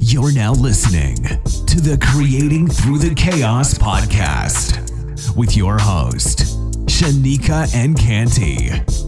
You're now listening to the Creating Through the Chaos podcast with your host, Shanika and Canty.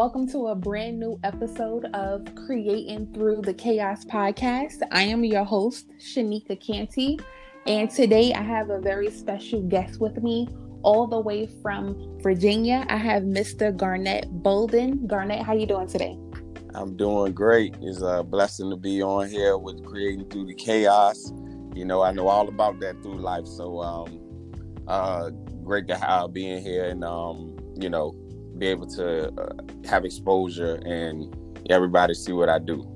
Welcome to a brand new episode of Creating Through the Chaos podcast. I am your host, Shanika Canty, and today I have a very special guest with me, all the way from Virginia. I have Mr. Garnett Bolden. Garnett, how you doing today? I'm doing great. It's a blessing to be on here with Creating Through the Chaos. You know, I know all about that through life, so um, uh, great to have being here and um, you know be able to uh, have exposure and everybody see what I do.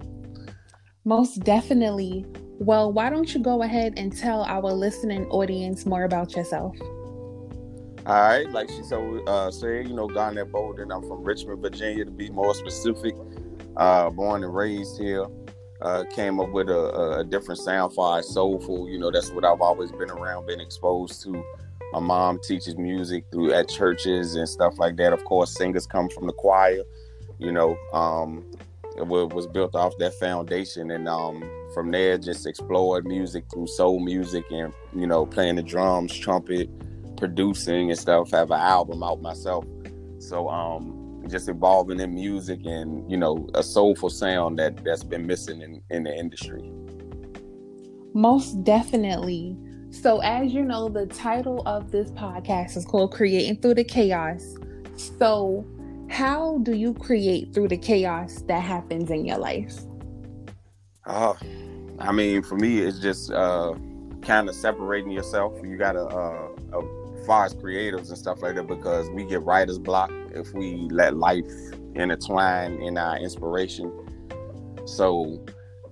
Most definitely. Well, why don't you go ahead and tell our listening audience more about yourself? All right, like she so uh, said, you know, Garnett Bolden. I'm from Richmond, Virginia, to be more specific. Uh, born and raised here. Uh, came up with a, a different sound for soulful. You know, that's what I've always been around, been exposed to my mom teaches music through at churches and stuff like that. Of course, singers come from the choir. You know, um, it was built off that foundation, and um, from there, just explored music through soul music and you know, playing the drums, trumpet, producing and stuff. Have an album out myself, so um, just evolving in music and you know, a soulful sound that that's been missing in in the industry. Most definitely. So, as you know, the title of this podcast is called Creating Through the Chaos. So, how do you create through the chaos that happens in your life? Uh, I mean, for me, it's just uh, kind of separating yourself. You got to, uh, uh, far as creatives and stuff like that, because we get writer's block if we let life intertwine in our inspiration. So,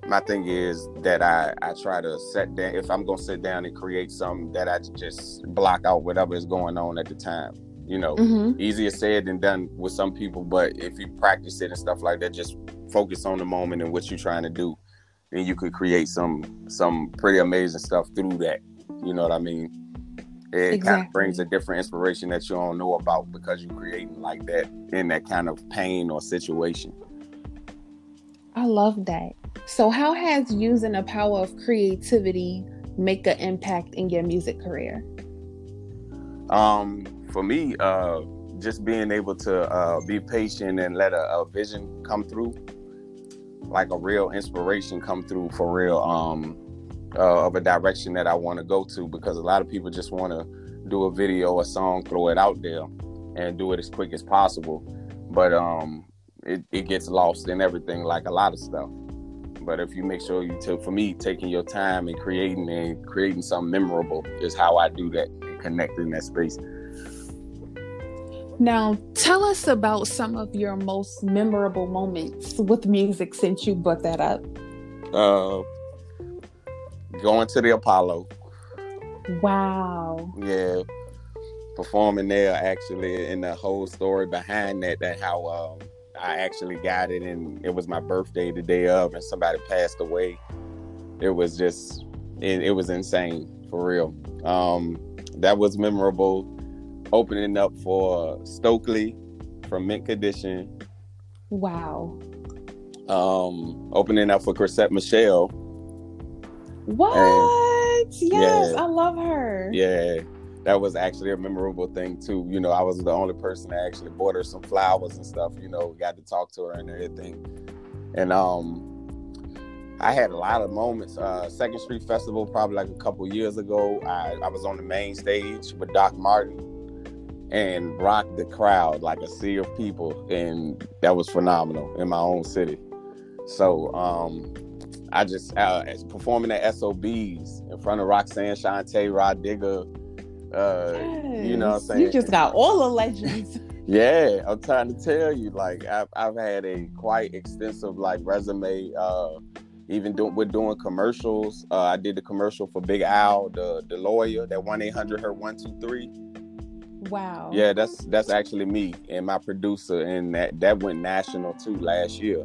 my thing is that I, I try to set down if I'm gonna sit down and create something that I just block out whatever is going on at the time. You know, mm-hmm. easier said than done with some people, but if you practice it and stuff like that, just focus on the moment and what you're trying to do, then you could create some some pretty amazing stuff through that. You know what I mean? It exactly. kind of brings a different inspiration that you don't know about because you're creating like that in that kind of pain or situation. I love that. So, how has using the power of creativity make an impact in your music career? Um, for me, uh, just being able to uh, be patient and let a, a, vision come through, like a real inspiration come through for real, um, uh, of a direction that I want to go to. Because a lot of people just want to do a video, a song, throw it out there, and do it as quick as possible. But um, it, it gets lost in everything, like a lot of stuff. But if you make sure you took, for me, taking your time and creating and creating something memorable is how I do that and connect in that space. Now, tell us about some of your most memorable moments with music since you brought that up. Uh, going to the Apollo. Wow. Yeah, performing there actually, and the whole story behind that, that how um, I actually got it, and it was my birthday the day of, and somebody passed away. It was just, it, it was insane for real. Um, that was memorable. Opening up for Stokely from Mint Condition. Wow. Um, opening up for Chrisette Michele. What? And, yes, yeah, I love her. Yeah that was actually a memorable thing too. You know, I was the only person that actually bought her some flowers and stuff. You know, got to talk to her and everything. And um, I had a lot of moments. Uh, Second Street Festival, probably like a couple years ago, I, I was on the main stage with Doc Martin and rocked the crowd like a sea of people, and that was phenomenal in my own city. So um, I just uh, performing at SOBs in front of Roxanne Shante, Rah Digga, uh, yes. You know what I'm saying? You just got all the legends. yeah, I'm trying to tell you, like I've I've had a quite extensive like resume. Uh, even doing with doing commercials. Uh, I did the commercial for Big Al, the the lawyer, that one eight hundred her one two three. Wow. Yeah, that's that's actually me and my producer, and that that went national too last year.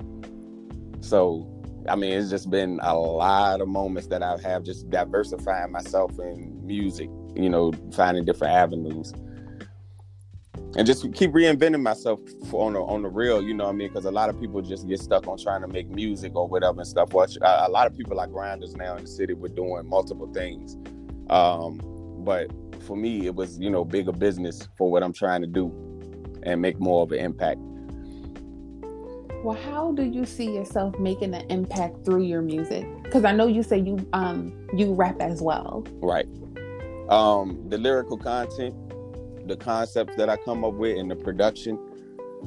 So, I mean, it's just been a lot of moments that I have just diversifying myself in music. You know, finding different avenues, and just keep reinventing myself on the on the real. You know what I mean? Because a lot of people just get stuck on trying to make music or whatever and stuff. Watch a, lot of people are grinders now in the city. We're doing multiple things, um, but for me, it was you know bigger business for what I'm trying to do and make more of an impact. Well, how do you see yourself making an impact through your music? Because I know you say you um you rap as well. Right. Um, the lyrical content, the concepts that I come up with, and the production.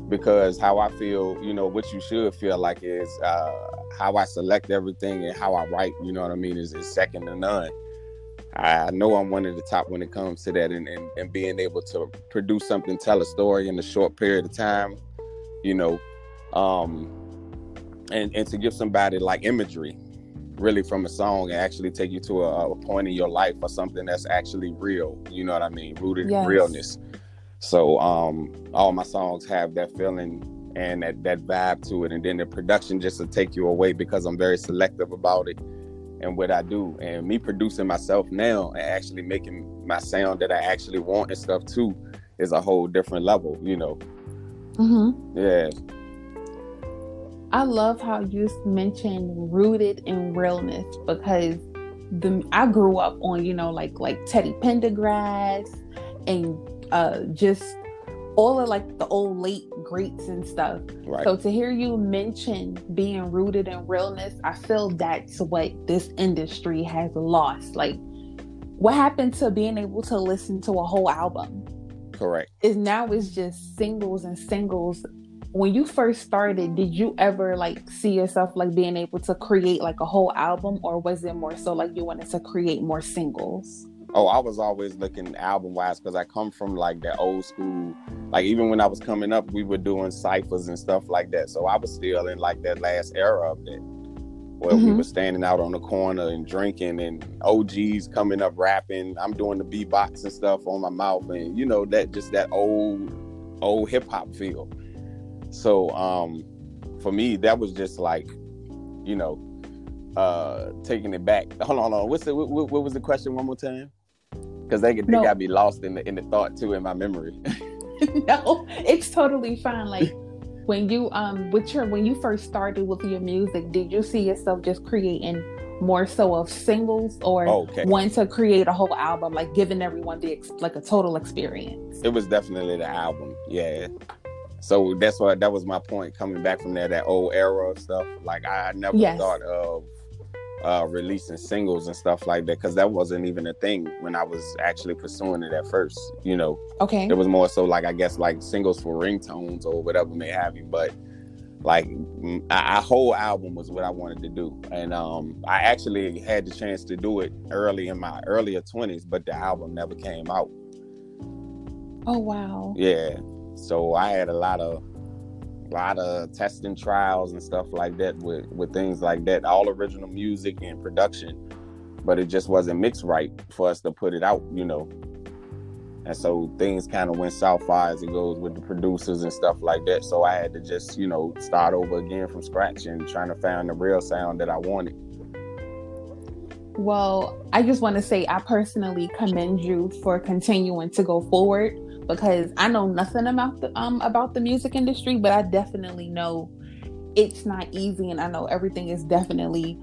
Because how I feel, you know, what you should feel like is uh, how I select everything and how I write. You know what I mean? Is, is second to none. I know I'm one of the top when it comes to that and, and, and being able to produce something, tell a story in a short period of time, you know, um, and, and to give somebody like imagery really from a song and actually take you to a, a point in your life or something that's actually real, you know what I mean, rooted yes. in realness. So um, all my songs have that feeling and that, that vibe to it. And then the production just to take you away because I'm very selective about it and what I do. And me producing myself now and actually making my sound that I actually want and stuff too is a whole different level, you know. Mm-hmm. Yeah. I love how you mentioned rooted in realness because the I grew up on, you know, like like Teddy Pendergrass and uh just all of like the old late greats and stuff. Right. So to hear you mention being rooted in realness, I feel that's what this industry has lost. Like what happened to being able to listen to a whole album? Correct. Is now it's just singles and singles. When you first started, did you ever like see yourself like being able to create like a whole album or was it more so like you wanted to create more singles? Oh, I was always looking album wise because I come from like that old school. Like even when I was coming up, we were doing ciphers and stuff like that. So I was still in like that last era of that, where mm-hmm. we were standing out on the corner and drinking, and OGs coming up rapping. I'm doing the beatbox and stuff on my mouth, and you know that just that old, old hip hop feel. So um, for me, that was just like, you know, uh taking it back. Hold on, hold on. What's the what, what was the question one more time? because they, they no. got me lost in the in the thought too in my memory. no, it's totally fine. Like when you um with your when you first started with your music, did you see yourself just creating more so of singles or okay. wanting to create a whole album, like giving everyone the like a total experience? It was definitely the album, yeah. So that's why that was my point coming back from there, that old era stuff. Like I never yes. thought of uh, releasing singles and stuff like that because that wasn't even a thing when I was actually pursuing it at first. You know, okay, it was more so like I guess like singles for ringtones or whatever may have you, but like a whole album was what I wanted to do, and um, I actually had the chance to do it early in my earlier twenties, but the album never came out. Oh wow! Yeah, so I had a lot of lot of testing trials and stuff like that with with things like that. All original music and production but it just wasn't mixed right for us to put it out you know? And so things kind of went south as it goes with the producers and stuff like that. So i had to just you know start over again from scratch and trying to find the real sound that i wanted. Well i just want to say i personally commend you for continuing to go forward because I know nothing about the um about the music industry, but I definitely know it's not easy and I know everything is definitely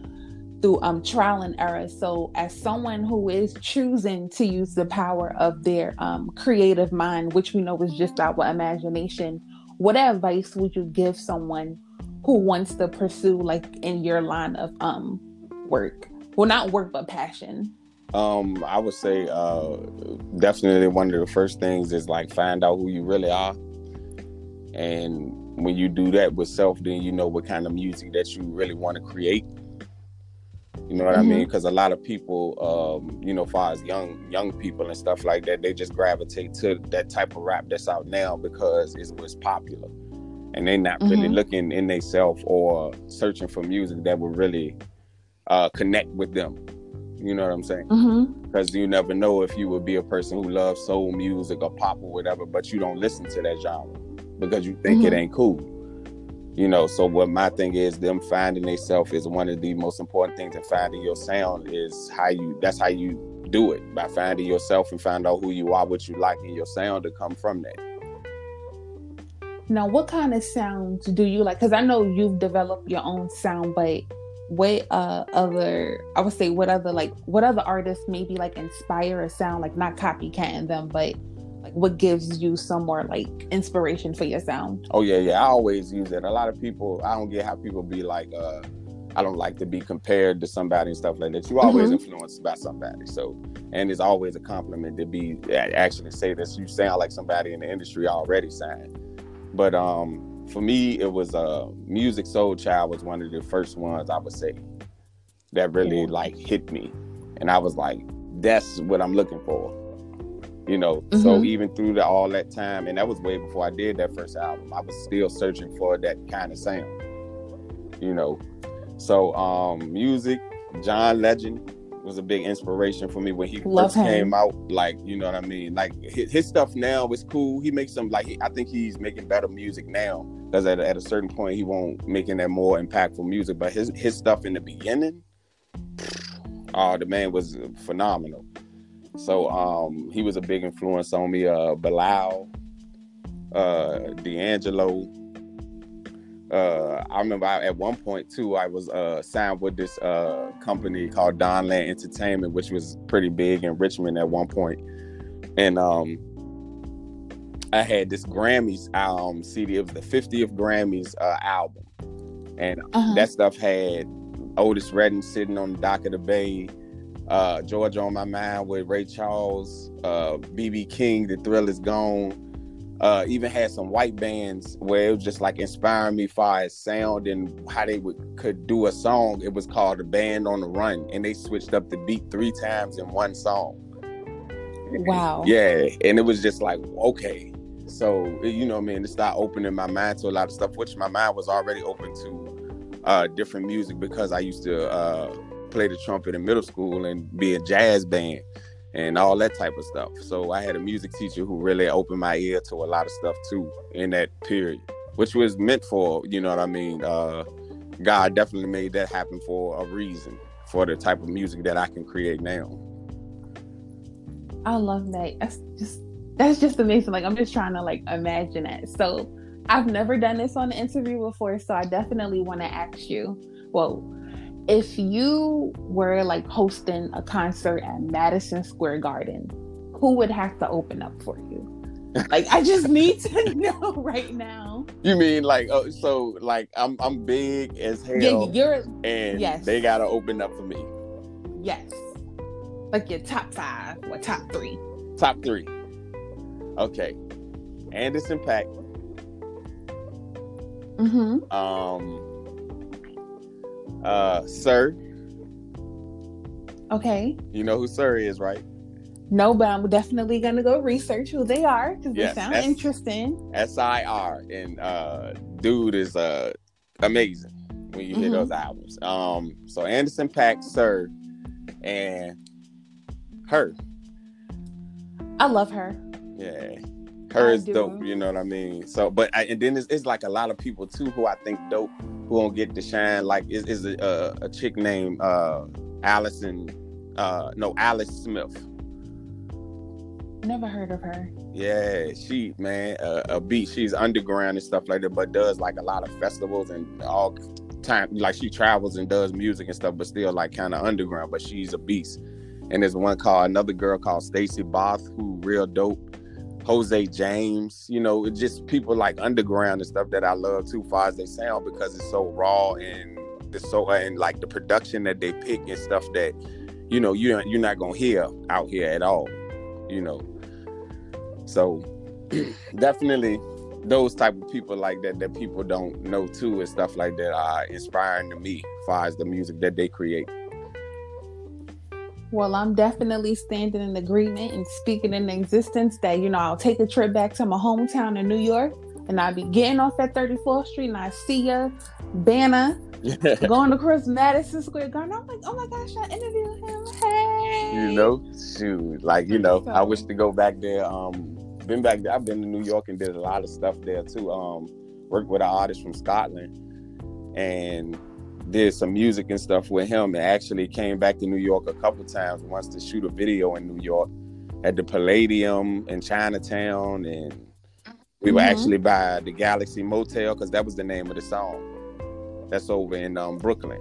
through um trial and error. So as someone who is choosing to use the power of their um creative mind, which we know is just our imagination, what advice would you give someone who wants to pursue like in your line of um work? Well not work but passion. Um, I would say uh, definitely one of the first things is like find out who you really are, and when you do that with self, then you know what kind of music that you really want to create. You know what mm-hmm. I mean? Because a lot of people, um, you know, far as young young people and stuff like that, they just gravitate to that type of rap that's out now because it was popular, and they're not mm-hmm. really looking in themselves or searching for music that would really uh, connect with them You know what I'm saying? Mm-hmm. Because you never know if you would be a person who loves soul music or pop or whatever, but you don't listen to that genre because you think it Mhm. ain't cool. You know, so what my thing is, them finding themselves is one of the most important things. And finding your sound is how you. That's how you do it by finding yourself and find out who you are, what you like, and your sound to come from that. Now, what kind of sounds do you like? Because I know you've developed your own sound, but what uh other I would say what other like what other artists maybe like inspire a sound like not copycatting them, but like what gives you some more like inspiration for your sound? Oh yeah, yeah. I always use it. A lot of people, I don't get how people be like, uh, I don't like to be compared to somebody and stuff like that. You always Mhm. influenced by somebody. So, and it's always a compliment to be actually say this. You sound like somebody in the industry already signed. But um, for me, it was uh, Musiq Soulchild was one of the first ones I would say that really Yeah. like hit me, and I was like, that's what I'm looking for. You know, so Mhm. even through the, all that time, and that was way before I did that first album, I was still searching for that kind of sound. You know, so um, music, John Legend was a big inspiration for me when he Love first him. came out. Like, you know what I mean? Like his, his stuff now is cool. He makes some like he, I think he's making better music now because at, at a certain point he won't making that more impactful music. But his his stuff in the beginning, oh, the man was phenomenal. So um, he was a big influence on me. Uh, Bilal, uh, D'Angelo. Uh, I remember I, at one point too, I was uh, signed with this uh, company called Donland Entertainment, which was pretty big in Richmond at one point. And um, I had this Grammys um, CD. It was the 50th Grammys uh, album, and Uh-huh. that stuff had Otis Redding sitting on the dock of the bay, uh, Georgia on my mind with Ray Charles, uh, BB King, The Thrill Is Gone. Uh, even had some white bands where it was just like inspiring me far as sound and how they would could do a song. It was called the Band on the Run, and they switched up the beat three times in one song. Wow. Yeah, and it was just like okay, so you know, I man, to start opening my mind to a lot of stuff, which my mind was already open to uh, different music because I used to uh, play the trumpet in middle school and be a jazz band and all that type of stuff. So I had a music teacher who really opened my ear to a lot of stuff too in that period, which was meant for, you know what I mean. Uh, God definitely made that happen for a reason for the type of music that I can create now. I love that. That's just that's just amazing. Like I'm just trying to like imagine it. So I've never done this on an interview before, so I definitely want to ask you. Well, if you were like hosting a concert at Madison Square Garden, who would have to open up for you? Like I just need to know right now. You mean like oh, so like I'm I'm big as hell Yeah, you're and yes. they gotta open up for me. yes. Like your top five or top three. Top three. Okay. Anderson .Paak. Mm-hmm. Um uh Sir. Okay. You know who Sir is, right? No, but I'm definitely gonna go research who they are because Yes, they sound that's- interesting. S-I-R. And uh dude is uh amazing when you hear Mhm. those albums. Um so Anderson .Paak, Sir, and her. I love her. Yeah. Her I is dope, you know what I mean? So, but I, and then it's, it's like a lot of people too who I think dope who don't get to shine. Like is is a, a, a chick named uh Allison, uh no Alice Smith. Never heard of her. Yeah, she man, uh, a beat. She's underground and stuff like that, but does like a lot of festivals and all time. Like she travels and does music and stuff, but still like kind of underground. But she's a beast. And there's one called another girl called Stacy Barthe, who real dope. Jose James, you know, just people like underground and stuff that I love too, far as they sound because it's so raw and the so uh, and like the production that they pick and stuff that you know you you're not gonna hear out here at all, you know. So definitely those type of people like that that people don't know too and stuff like that are inspiring to me as far as the music that they create. Well, I'm definitely standing in agreement and speaking in existence that, you know, I'll take a trip back to my hometown in New York and I'll be getting off at 34th Street and I see ya banner going across Madison Square Garden. I'm like, oh my gosh, I interviewed him. Hey, you know, shoot, like you know, so, I wish to go back there. Um, been back there. I've been to New York and did a lot of stuff there too. Um, worked with an artist from Scotland, and did some music and stuff with him and actually came back to New York a couple times once to shoot a video in New York at the Palladium in Chinatown and we were mm-hmm. actually by the Galaxy Motel because that was the name of the song. That's over in um, Brooklyn.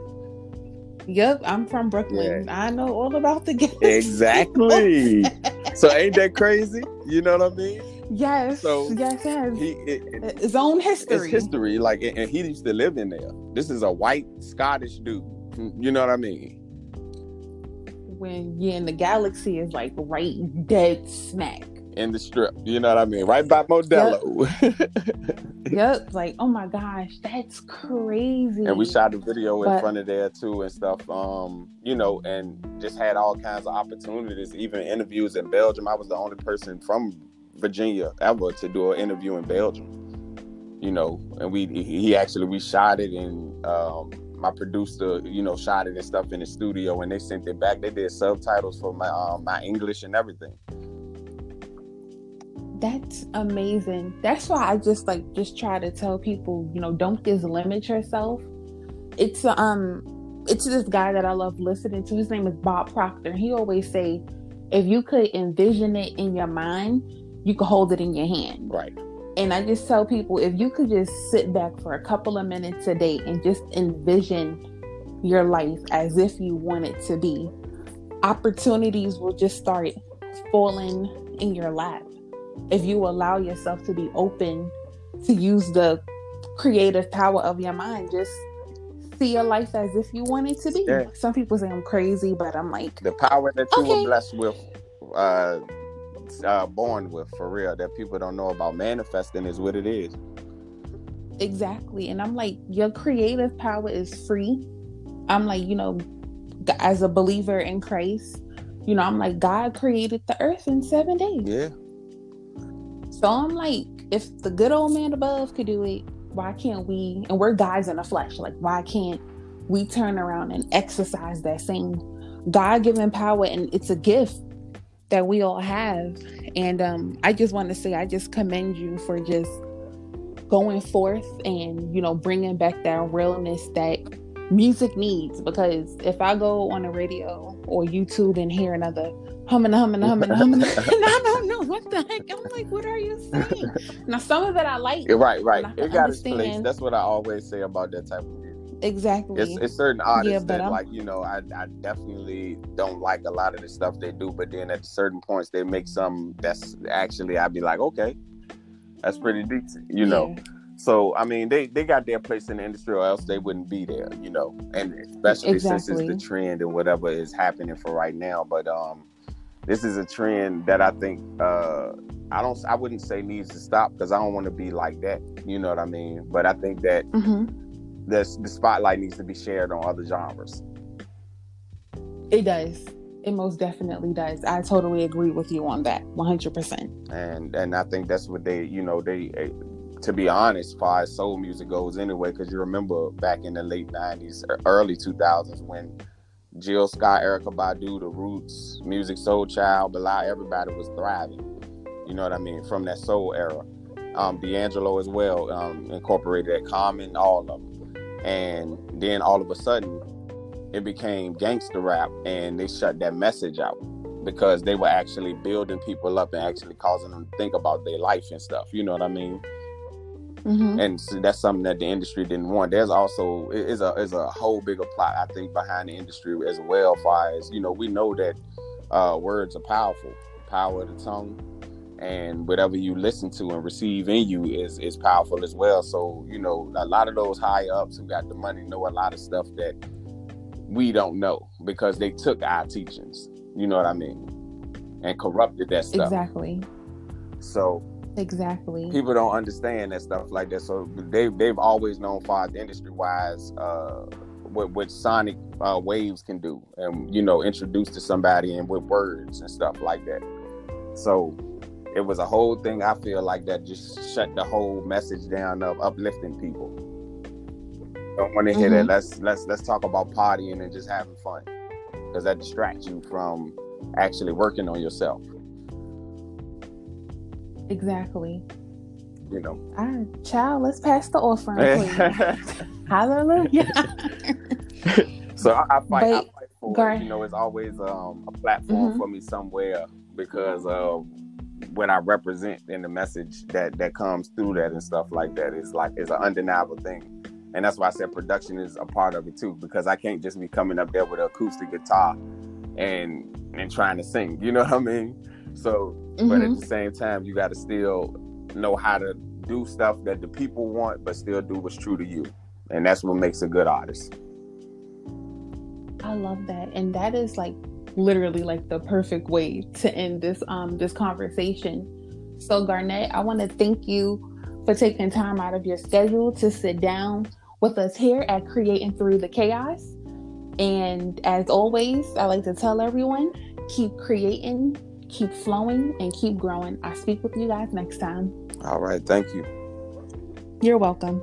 Yep, I'm from Brooklyn. Yeah. I know all about the Galaxy. Exactly. so ain't that crazy? You know what I mean? Yes. So yes, yes. He, it, it, his own history. His history, like, and he used to live in there. This is a white Scottish dude. You know what I mean? When yeah, and the galaxy is like right dead smack in the strip. You know what I mean? Right by Modelo. Yep. yep. Like, oh my gosh, that's crazy. And we shot a video in front of there too and stuff. Um, you know, and just had all kinds of opportunities, even interviews in Belgium. I was the only person from Virginia ever to do an interview in Belgium. You know, and we he actually we shot it and um, my producer, you know, shot it and stuff in the studio and they sent it back. They did subtitles for my um, my English and everything. That's amazing. That's why I just like just try to tell people, you know, don't just limit yourself. It's um it's this guy that I love listening to. His name is Bob Proctor. He always say, if you could envision it in your mind, you can hold it in your hand. Right. And I just tell people if you could just sit back for a couple of minutes a day and just envision your life as if you want it to be, opportunities will just start falling in your lap. If you allow yourself to be open to use the creative power of your mind, just see your life as if you want it to be. Yeah. Some people say I'm crazy, but I'm like the power that you okay. were blessed with uh uh, born with for real that people don't know about manifesting is what it is. Exactly and i'm like your creative power is free. I'm like you know as a believer in christ you know i'm like god created the earth in seven days. Yeah. So i'm like if the good old man above could do it why can't we and we're guys in the flesh like why can't we turn around and exercise that same god-given power and it's a gift that we all have. And um, I just want to say, I just commend you for just going forth and, you know, bringing back that realness that music needs. Because if I go on the radio or YouTube and hear another humming, humming, humming, humming, and I don't know what the heck, I'm like, what are you saying? Now, some of it I like. Right, right. It got its place. That's what I always say about that type of music exactly it's, it's certain artists yeah, that I'm... like you know I, I definitely don't like a lot of the stuff they do but then at certain points they make some that's actually i'd be like okay that's pretty decent you know yeah. so i mean they they got their place in the industry or else they wouldn't be there you know and especially exactly. since it's the trend and whatever is happening for right now but um this is a trend that i think uh I don't. I wouldn't say needs to stop because I don't want to be like that. You know what I mean? But I think that mm-hmm the, the spotlight needs to be shared on other genres. It does. It most definitely does. I totally agree with you on that, one hundred percent. And and I think that's what they, you know, they, eh, to be honest, as far as soul music goes, anyway, because you remember back in the late '90s, early 2000s when Jill Scott, Erykah Badu, The Roots, Musiq Soulchild, Bilal, everybody was thriving. You know what I mean? From that soul era. Um, D'Angelo as well um, incorporated that Common, all of them and then all of a sudden it became gangster rap and they shut that message out because they were actually building people up and actually causing them to think about their life and stuff you know what i mean? Mm-hmm. and so that's something that the industry didn't want. There's also is a is a whole bigger plot i think behind the industry as well far as you know we know that uh, words are powerful. Power of the tongue and whatever you listen to and receive in you is is powerful as well. So you know, a lot of those high ups who got the money know a lot of stuff that we don't know because they took our teachings. You know what I mean? And corrupted that stuff. Exactly. So exactly people don't understand that stuff like that. So they they've always known far industry wise. Uh, what, what sonic uh, waves can do and you know introduce to somebody and with words and stuff like that so it was a whole thing I feel like that just shut the whole message down of uplifting people. don't want to hear mm-hmm. that. Let's let's let's talk about partying and just having fun, because that distracts you from actually working on yourself. Exactly. You know. All right, child. Let's pass the offering, please. Hallelujah. so I, I fight. But, I fight for. You know, it's always um, a platform mm-hmm. for me somewhere because uh, what I represent in the message that that comes through that and stuff like that is like is an undeniable thing. And that's why I said production is a part of it too, because I can't just be coming up there with an acoustic guitar and and trying to sing. You know what I mean? So, mm-hmm. but at mm-hmm. the same time, you got to still know how to do stuff that the people want, but still do what's true to you, and that's what makes a good artist. I love that, and that is like literally like the perfect way to end this um this conversation. So Garnett, I want to thank you for taking time out of your schedule to sit down with us here at Creating Through the Chaos. And as always, I like to tell everyone keep creating, keep flowing, and keep growing. I speak with you guys next time. All right. Thank you. You're welcome.